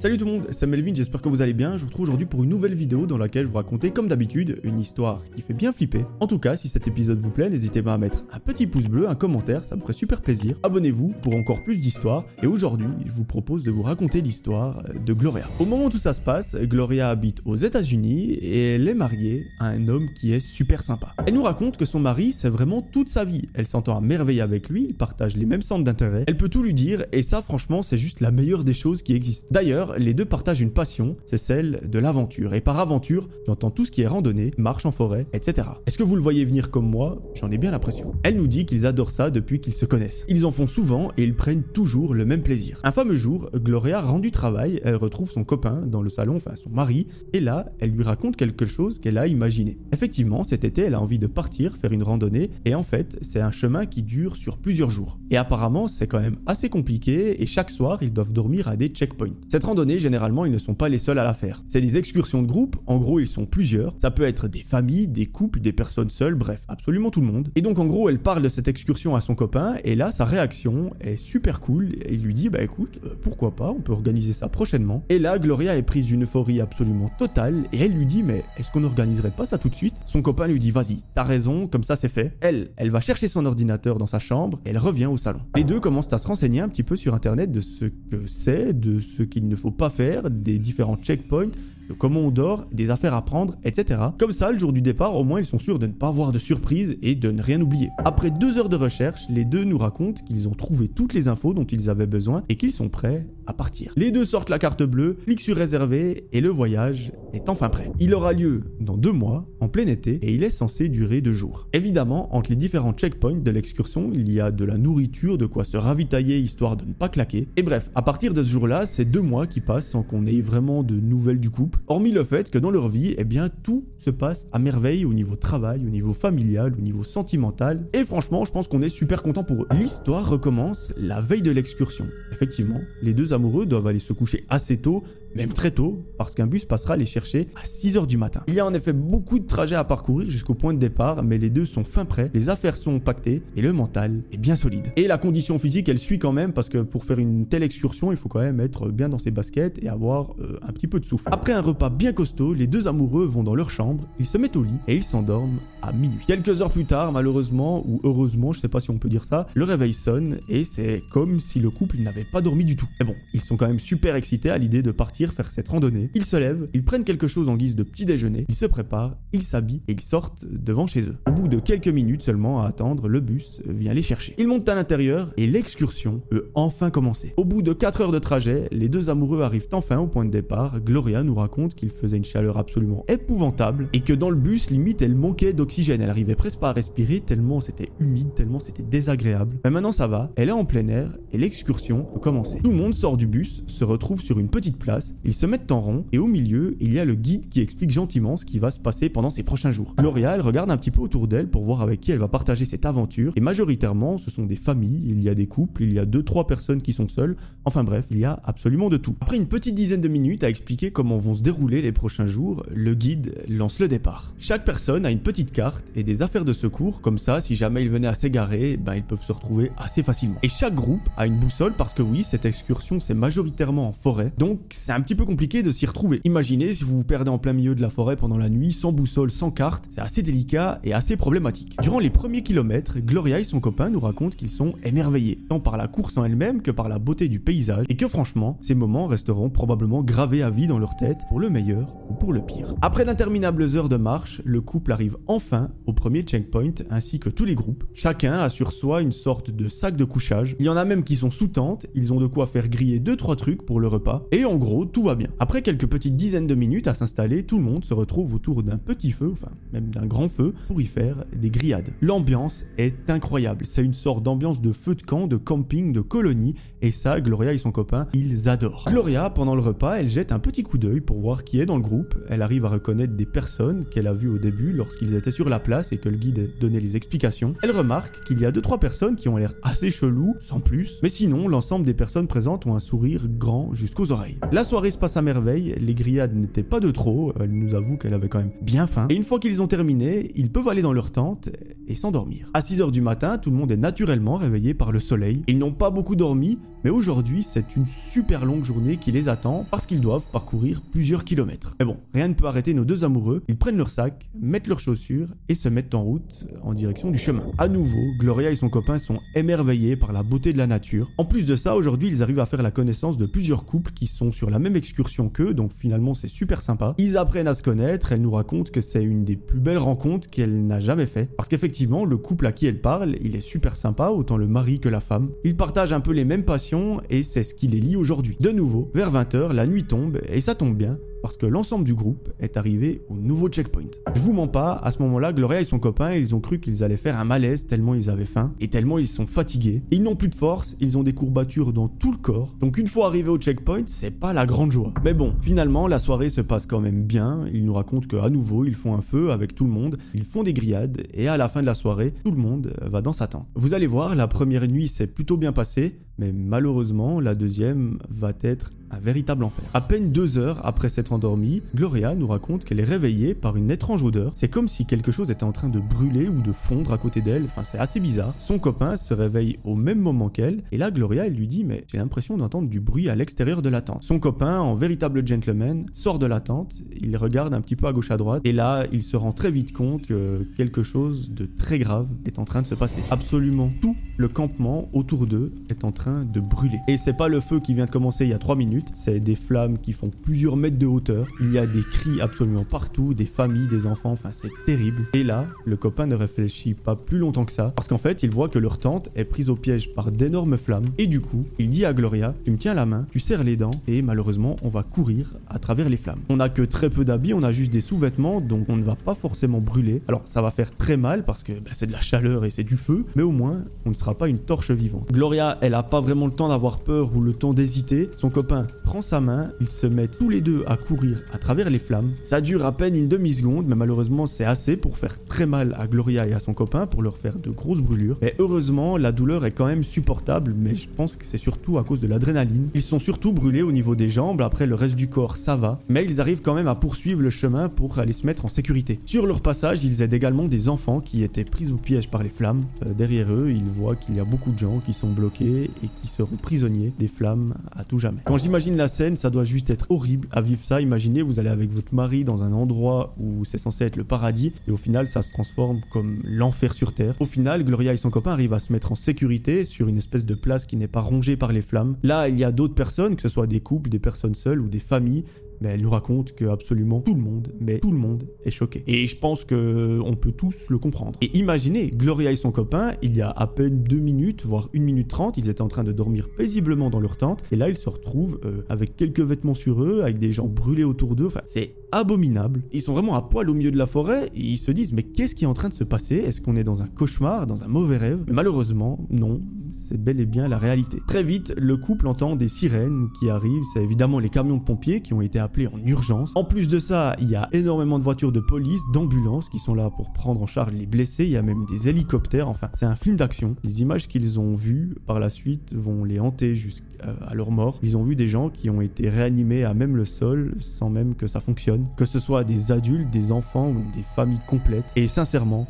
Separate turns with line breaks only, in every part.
Salut tout le monde, c'est Melvin, j'espère que vous allez bien. Je vous retrouve aujourd'hui pour une nouvelle vidéo dans laquelle je vous raconter, comme d'habitude, une histoire qui fait bien flipper. En tout cas, si cet épisode vous plaît, n'hésitez pas à mettre un petit pouce bleu, un commentaire, ça me ferait super plaisir. Abonnez-vous pour encore plus d'histoires. Et aujourd'hui, je vous propose de vous raconter l'histoire de Gloria. Au moment où ça se passe, Gloria habite aux États-Unis et elle est mariée à un homme qui est super sympa. Elle nous raconte que son mari, c'est vraiment toute sa vie. Elle s'entend à merveille avec lui, ils partagent les mêmes centres d'intérêt. Elle peut tout lui dire et ça, franchement, c'est juste la meilleure des choses qui existent. D'ailleurs, les deux partagent une passion, c'est celle de l'aventure. Et par aventure, j'entends tout ce qui est randonnée, marche en forêt, etc. Est-ce que vous le voyez venir comme moi? J'en ai bien l'impression. Elle nous dit qu'ils adorent ça depuis qu'ils se connaissent. Ils en font souvent et ils prennent toujours le même plaisir. Un fameux jour, Gloria rend du travail, elle retrouve son copain dans le salon, enfin son mari, et là, elle lui raconte quelque chose qu'elle a imaginé. Effectivement, cet été, elle a envie de partir, faire une randonnée, et en fait, c'est un chemin qui dure sur plusieurs jours. Et apparemment, c'est quand même assez compliqué, et chaque soir, ils doivent dormir à des checkpoints. Cette généralement, ils ne sont pas les seuls à la faire. C'est des excursions de groupe, en gros, ils sont plusieurs. Ça peut être des familles, des couples, des personnes seules, bref, absolument tout le monde. Et donc, en gros, elle parle de cette excursion à son copain, et là, sa réaction est super cool. Et il lui dit, bah écoute, euh, pourquoi pas, on peut organiser ça prochainement. Et là, Gloria est prise d'une euphorie absolument totale, et elle lui dit, mais est-ce qu'on n'organiserait pas ça tout de suite? Son copain lui dit, vas-y, t'as raison, comme ça c'est fait. Elle, elle va chercher son ordinateur dans sa chambre, et elle revient au salon. Les deux commencent à se renseigner un petit peu sur internet de ce que c'est, de ce qu'il ne faut pas faire, des différents checkpoints, comment on dort, des affaires à prendre, etc. Comme ça, le jour du départ, au moins ils sont sûrs de ne pas avoir de surprise et de ne rien oublier. Après deux heures de recherche, les deux nous racontent qu'ils ont trouvé toutes les infos dont ils avaient besoin et qu'ils sont prêts à partir. Les deux sortent la carte bleue, cliquent sur réserver et le voyage est enfin prêt. Il aura lieu dans deux mois, en plein été, et il est censé durer deux jours. Évidemment, entre les différents checkpoints de l'excursion, il y a de la nourriture, de quoi se ravitailler histoire de ne pas claquer. Et bref, à partir de ce jour-là, c'est deux mois qui passent sans qu'on ait vraiment de nouvelles du couple, hormis le fait que dans leur vie, eh bien, tout se passe à merveille au niveau travail, au niveau familial, au niveau sentimental. Et franchement, je pense qu'on est super content pour eux. L'histoire recommence la veille de l'excursion. Effectivement, les deux amoureux doivent aller se coucher assez tôt même très tôt, parce qu'un bus passera les chercher à 6h du matin. Il y a en effet beaucoup de trajets à parcourir jusqu'au point de départ, mais les deux sont fin prêts, les affaires sont pactées et le mental est bien solide. Et la condition physique, elle suit quand même, parce que pour faire une telle excursion, il faut quand même être bien dans ses baskets et avoir euh, un petit peu de souffle. Après un repas bien costaud, les deux amoureux vont dans leur chambre, ils se mettent au lit et ils s'endorment à minuit. Quelques heures plus tard, malheureusement, ou heureusement, je sais pas si on peut dire ça, le réveil sonne et c'est comme si le couple n'avait pas dormi du tout. Mais bon, ils sont quand même super excités à l'idée de partir faire cette randonnée. Ils se lèvent, ils prennent quelque chose en guise de petit déjeuner, ils se préparent, ils s'habillent et ils sortent devant chez eux. Au bout de quelques minutes seulement à attendre, le bus vient les chercher. Ils montent à l'intérieur et l'excursion peut enfin commencer. Au bout de 4 heures de trajet, les deux amoureux arrivent enfin au point de départ. Gloria nous raconte qu'il faisait une chaleur absolument épouvantable et que dans le bus, limite, elle manquait d'oxygène. Elle arrivait presque pas à respirer tellement c'était humide, tellement c'était désagréable. Mais maintenant ça va, elle est en plein air et l'excursion peut commencer. Tout le monde sort du bus, se retrouve sur une petite place ils se mettent en rond et au milieu, il y a le guide qui explique gentiment ce qui va se passer pendant ces prochains jours. Gloria, elle regarde un petit peu autour d'elle pour voir avec qui elle va partager cette aventure et majoritairement, ce sont des familles, il y a des couples, il y a deux trois personnes qui sont seules. Enfin bref, il y a absolument de tout. Après une petite dizaine de minutes à expliquer comment vont se dérouler les prochains jours, le guide lance le départ. Chaque personne a une petite carte et des affaires de secours, comme ça, si jamais ils venaient à s'égarer, ben ils peuvent se retrouver assez facilement. Et chaque groupe a une boussole parce que oui, cette excursion c'est majoritairement en forêt, donc c'est petit peu compliqué de s'y retrouver. Imaginez si vous vous perdez en plein milieu de la forêt pendant la nuit, sans boussole, sans carte, c'est assez délicat et assez problématique. Durant les premiers kilomètres, Gloria et son copain nous racontent qu'ils sont émerveillés, tant par la course en elle-même que par la beauté du paysage, et que franchement, ces moments resteront probablement gravés à vie dans leur tête, pour le meilleur ou pour le pire. Après d'interminables heures de marche, le couple arrive enfin au premier checkpoint, ainsi que tous les groupes. Chacun a sur soi une sorte de sac de couchage. Il y en a même qui sont sous tente, ils ont de quoi faire griller 2-3 trucs pour le repas, et en gros, tout va bien. Après quelques petites dizaines de minutes à s'installer, tout le monde se retrouve autour d'un petit feu, enfin même d'un grand feu, pour y faire des grillades. L'ambiance est incroyable, c'est une sorte d'ambiance de feu de camp, de camping, de colonie, et ça, Gloria et son copain, ils adorent. Gloria, pendant le repas, elle jette un petit coup d'œil pour voir qui est dans le groupe, elle arrive à reconnaître des personnes qu'elle a vues au début lorsqu'ils étaient sur la place et que le guide donnait les explications. Elle remarque qu'il y a 2-3 personnes qui ont l'air assez chelou, sans plus, mais sinon, l'ensemble des personnes présentes ont un sourire grand jusqu'aux oreilles. La soirée se passe à merveille, les grillades n'étaient pas de trop, elle nous avoue qu'elle avait quand même bien faim. Et une fois qu'ils ont terminé, ils peuvent aller dans leur tente et s'endormir. À 6h du matin, tout le monde est naturellement réveillé par le soleil. Ils n'ont pas beaucoup dormi, Mais aujourd'hui, c'est une super longue journée qui les attend parce qu'ils doivent parcourir plusieurs kilomètres. Mais bon, rien ne peut arrêter nos deux amoureux. Ils prennent leur sac, mettent leurs chaussures et se mettent en route en direction du chemin. À nouveau, Gloria et son copain sont émerveillés par la beauté de la nature. En plus de ça, aujourd'hui, ils arrivent à faire la connaissance de plusieurs couples qui sont sur la excursion qu'eux, donc finalement c'est super sympa. Ils apprennent à se connaître, elle nous raconte que c'est une des plus belles rencontres qu'elle n'a jamais fait. Parce qu'effectivement, le couple à qui elle parle, il est super sympa, autant le mari que la femme. Ils partagent un peu les mêmes passions et c'est ce qui les lie aujourd'hui. De nouveau, vers 20h, la nuit tombe et ça tombe bien parce que l'ensemble du groupe est arrivé au nouveau checkpoint. Je vous mens pas, à ce moment-là, Gloria et son copain, ils ont cru qu'ils allaient faire un malaise tellement ils avaient faim et tellement ils sont fatigués. Ils n'ont plus de force, ils ont des courbatures dans tout le corps. Donc une fois arrivés au checkpoint, c'est pas la grande joie. Mais bon, finalement, la soirée se passe quand même bien. Ils nous racontent qu'à nouveau, ils font un feu avec tout le monde, ils font des grillades et à la fin de la soirée, tout le monde va dans sa tente. Vous allez voir, la première nuit s'est plutôt bien passée, mais malheureusement, la deuxième va être un véritable enfer. À peine deux heures après s'être endormie, Gloria nous raconte qu'elle est réveillée par une étrange odeur. C'est comme si quelque chose était en train de brûler ou de fondre à côté d'elle. Enfin, c'est assez bizarre. Son copain se réveille au même moment qu'elle. Et là, Gloria, elle lui dit Mais j'ai l'impression d'entendre du bruit à l'extérieur de la tente. Son copain, en véritable gentleman, sort de la tente. Il regarde un petit peu à gauche à droite. Et là, il se rend très vite compte que quelque chose de très grave est en train de se passer. Absolument tout le campement autour d'eux est en train de brûler. Et c'est pas le feu qui vient de commencer il y a 3 minutes c'est des flammes qui font plusieurs mètres de hauteur. Il y a des cris absolument partout, des familles, des enfants, enfin c'est terrible. Et là, le copain ne réfléchit pas plus longtemps que ça, parce qu'en fait, il voit que leur tente est prise au piège par d'énormes flammes. Et du coup, il dit à Gloria, tu me tiens la main, tu serres les dents, et malheureusement, on va courir à travers les flammes. On n'a que très peu d'habits, on a juste des sous-vêtements, donc on ne va pas forcément brûler. Alors ça va faire très mal parce que bah, c'est de la chaleur et c'est du feu, mais au moins, on ne sera pas une torche vivante. Gloria, elle a pas vraiment le temps d'avoir peur ou le temps d'hésiter. Son copain prend sa main, ils se mettent tous les deux à courir à travers les flammes. Ça dure à peine une demi-seconde, mais malheureusement c'est assez pour faire très mal à Gloria et à son copain, pour leur faire de grosses brûlures. Mais heureusement, la douleur est quand même supportable, mais je pense que c'est surtout à cause de l'adrénaline. Ils sont surtout brûlés au niveau des jambes, après le reste du corps ça va, mais ils arrivent quand même à poursuivre le chemin pour aller se mettre en sécurité. Sur leur passage, ils aident également des enfants qui étaient pris au piège par les flammes. Euh, derrière eux, ils voient qu'il y a beaucoup de gens qui sont bloqués et qui seront prisonniers des flammes à tout jamais. Quand j'imagine la scène, ça doit juste être horrible à vivre ça. Imaginez, vous allez avec votre mari dans un endroit où c'est censé être le paradis et au final, ça se transforme comme l'enfer sur terre. Au final, Gloria et son copain arrivent à se mettre en sécurité sur une espèce de place qui n'est pas rongée par les flammes. Là, il y a d'autres personnes, que ce soit des couples, des personnes seules ou des familles, mais elle nous raconte que absolument tout le monde, mais tout le monde est choqué. Et je pense que on peut tous le comprendre. Et imaginez, Gloria et son copain, il y a à peine deux minutes, voire une minute trente, ils étaient en train de dormir paisiblement dans leur tente, et là ils se retrouvent euh, avec quelques vêtements sur eux, avec des gens brûlés autour d'eux. Enfin, c'est abominable. Ils sont vraiment à poil au milieu de la forêt, ils se disent mais qu'est-ce qui est en train de se passer? Est-ce qu'on est dans un cauchemar, dans un mauvais rêve? Mais malheureusement, non c'est bel et bien la réalité. Très vite, le couple entend des sirènes qui arrivent, c'est évidemment les camions de pompiers qui ont été appelés en urgence. En plus de ça, il y a énormément de voitures de police, d'ambulances qui sont là pour prendre en charge les blessés, il y a même des hélicoptères, enfin c'est un film d'action. Les images qu'ils ont vues par la suite vont les hanter jusqu'à leur mort. Ils ont vu des gens qui ont été réanimés à même le sol sans même que ça fonctionne. Que ce soit des adultes, des enfants ou des familles complètes. Et sincèrement,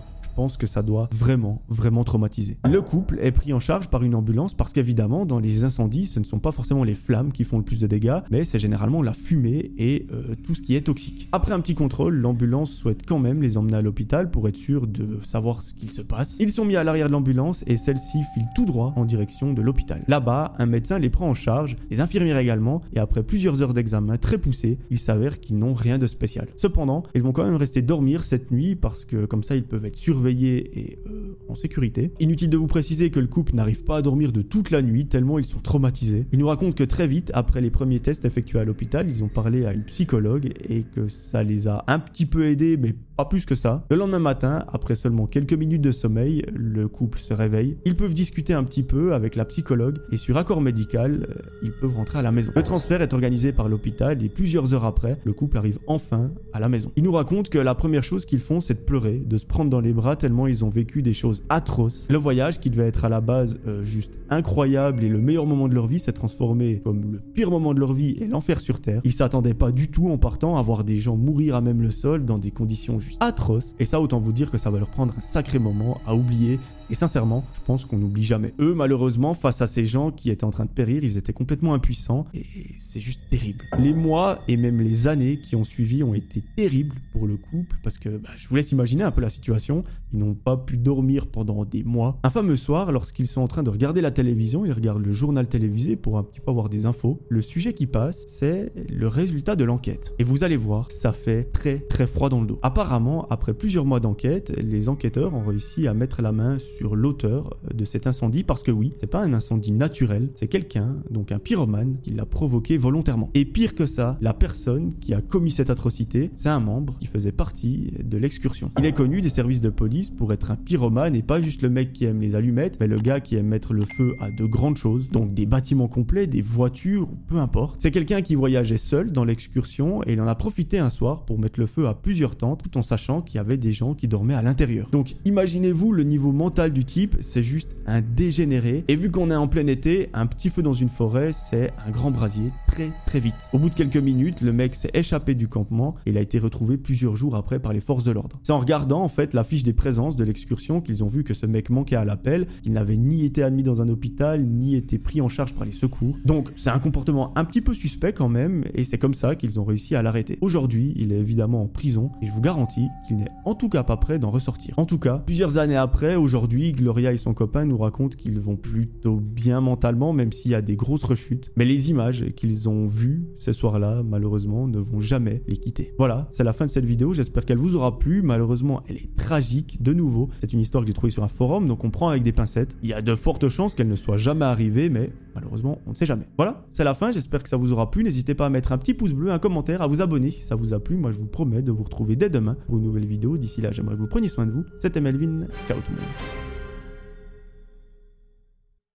que ça doit vraiment, vraiment traumatiser. Le couple est pris en charge par une ambulance parce qu'évidemment, dans les incendies, ce ne sont pas forcément les flammes qui font le plus de dégâts, mais c'est généralement la fumée et euh, tout ce qui est toxique. Après un petit contrôle, l'ambulance souhaite quand même les emmener à l'hôpital pour être sûr de savoir ce qu'il se passe. Ils sont mis à l'arrière de l'ambulance et celle-ci file tout droit en direction de l'hôpital. Là-bas, un médecin les prend en charge, les infirmières également, et après plusieurs heures d'examen très poussés, il s'avère qu'ils n'ont rien de spécial. Cependant, ils vont quand même rester dormir cette nuit parce que comme ça ils peuvent être surveillés et euh, en sécurité. Inutile de vous préciser que le couple n'arrive pas à dormir de toute la nuit tellement ils sont traumatisés. Ils nous racontent que très vite, après les premiers tests effectués à l'hôpital, ils ont parlé à une psychologue et que ça les a un petit peu aidés, mais plus que ça. Le lendemain matin, après seulement quelques minutes de sommeil, le couple se réveille. Ils peuvent discuter un petit peu avec la psychologue et sur accord médical, euh, ils peuvent rentrer à la maison. Le transfert est organisé par l'hôpital et plusieurs heures après, le couple arrive enfin à la maison. Ils nous racontent que la première chose qu'ils font, c'est de pleurer, de se prendre dans les bras tellement ils ont vécu des choses atroces. Le voyage, qui devait être à la base euh, juste incroyable et le meilleur moment de leur vie, s'est transformé comme le pire moment de leur vie et l'enfer sur Terre. Ils s'attendaient pas du tout en partant à voir des gens mourir à même le sol dans des conditions juste atroces. Et ça, autant vous dire que ça va leur prendre un sacré moment à oublier Et sincèrement, je pense qu'on n'oublie jamais. Eux, malheureusement, face à ces gens qui étaient en train de périr, ils étaient complètement impuissants et c'est juste terrible. Les mois et même les années qui ont suivi ont été terribles pour le couple parce que bah, je vous laisse imaginer un peu la situation. Ils n'ont pas pu dormir pendant des mois. Un fameux soir, lorsqu'ils sont en train de regarder la télévision, ils regardent le journal télévisé pour un petit peu avoir des infos. Le sujet qui passe, c'est le résultat de l'enquête. Et vous allez voir, ça fait très très froid dans le dos. Apparemment, après plusieurs mois d'enquête, les enquêteurs ont réussi à mettre la main sur l'auteur de cet incendie parce que oui, c'est pas un incendie naturel, c'est quelqu'un, donc un pyromane, qui l'a provoqué volontairement. Et pire que ça, la personne qui a commis cette atrocité, c'est un membre qui faisait partie de l'excursion. Il est connu des services de police pour être un pyromane et pas juste le mec qui aime les allumettes, mais le gars qui aime mettre le feu à de grandes choses, donc des bâtiments complets, des voitures, peu importe. C'est quelqu'un qui voyageait seul dans l'excursion et il en a profité un soir pour mettre le feu à plusieurs tentes tout en sachant qu'il y avait des gens qui dormaient à l'intérieur. Donc imaginez-vous le niveau mental du type, c'est juste un dégénéré. Et vu qu'on est en plein été, un petit feu dans une forêt, c'est un grand brasier très très vite. Au bout de quelques minutes, le mec s'est échappé du campement et il a été retrouvé plusieurs jours après par les forces de l'ordre. C'est en regardant en fait la fiche des présences de l'excursion qu'ils ont vu que ce mec manquait à l'appel, qu'il n'avait ni été admis dans un hôpital, ni été pris en charge par les secours. Donc c'est un comportement un petit peu suspect quand même, et c'est comme ça qu'ils ont réussi à l'arrêter. Aujourd'hui, il est évidemment en prison, et je vous garantis qu'il n'est en tout cas pas prêt d'en ressortir. En tout cas, plusieurs années après, aujourd'hui, Gloria et son copain nous racontent qu'ils vont plutôt bien mentalement, même s'il y a des grosses rechutes. Mais les images qu'ils ont vues ce soir-là, malheureusement, ne vont jamais les quitter. Voilà, c'est la fin de cette vidéo, j'espère qu'elle vous aura plu. Malheureusement, elle est tragique, de nouveau. C'est une histoire que j'ai trouvée sur un forum, donc on prend avec des pincettes. Il y a de fortes chances qu'elle ne soit jamais arrivée, mais malheureusement, on ne sait jamais. Voilà, c'est la fin, j'espère que ça vous aura plu. N'hésitez pas à mettre un petit pouce bleu, un commentaire, à vous abonner si ça vous a plu. Moi, je vous promets de vous retrouver dès demain pour une nouvelle vidéo. D'ici là, j'aimerais que vous preniez soin de vous. C'était Melvin, ciao tout le monde.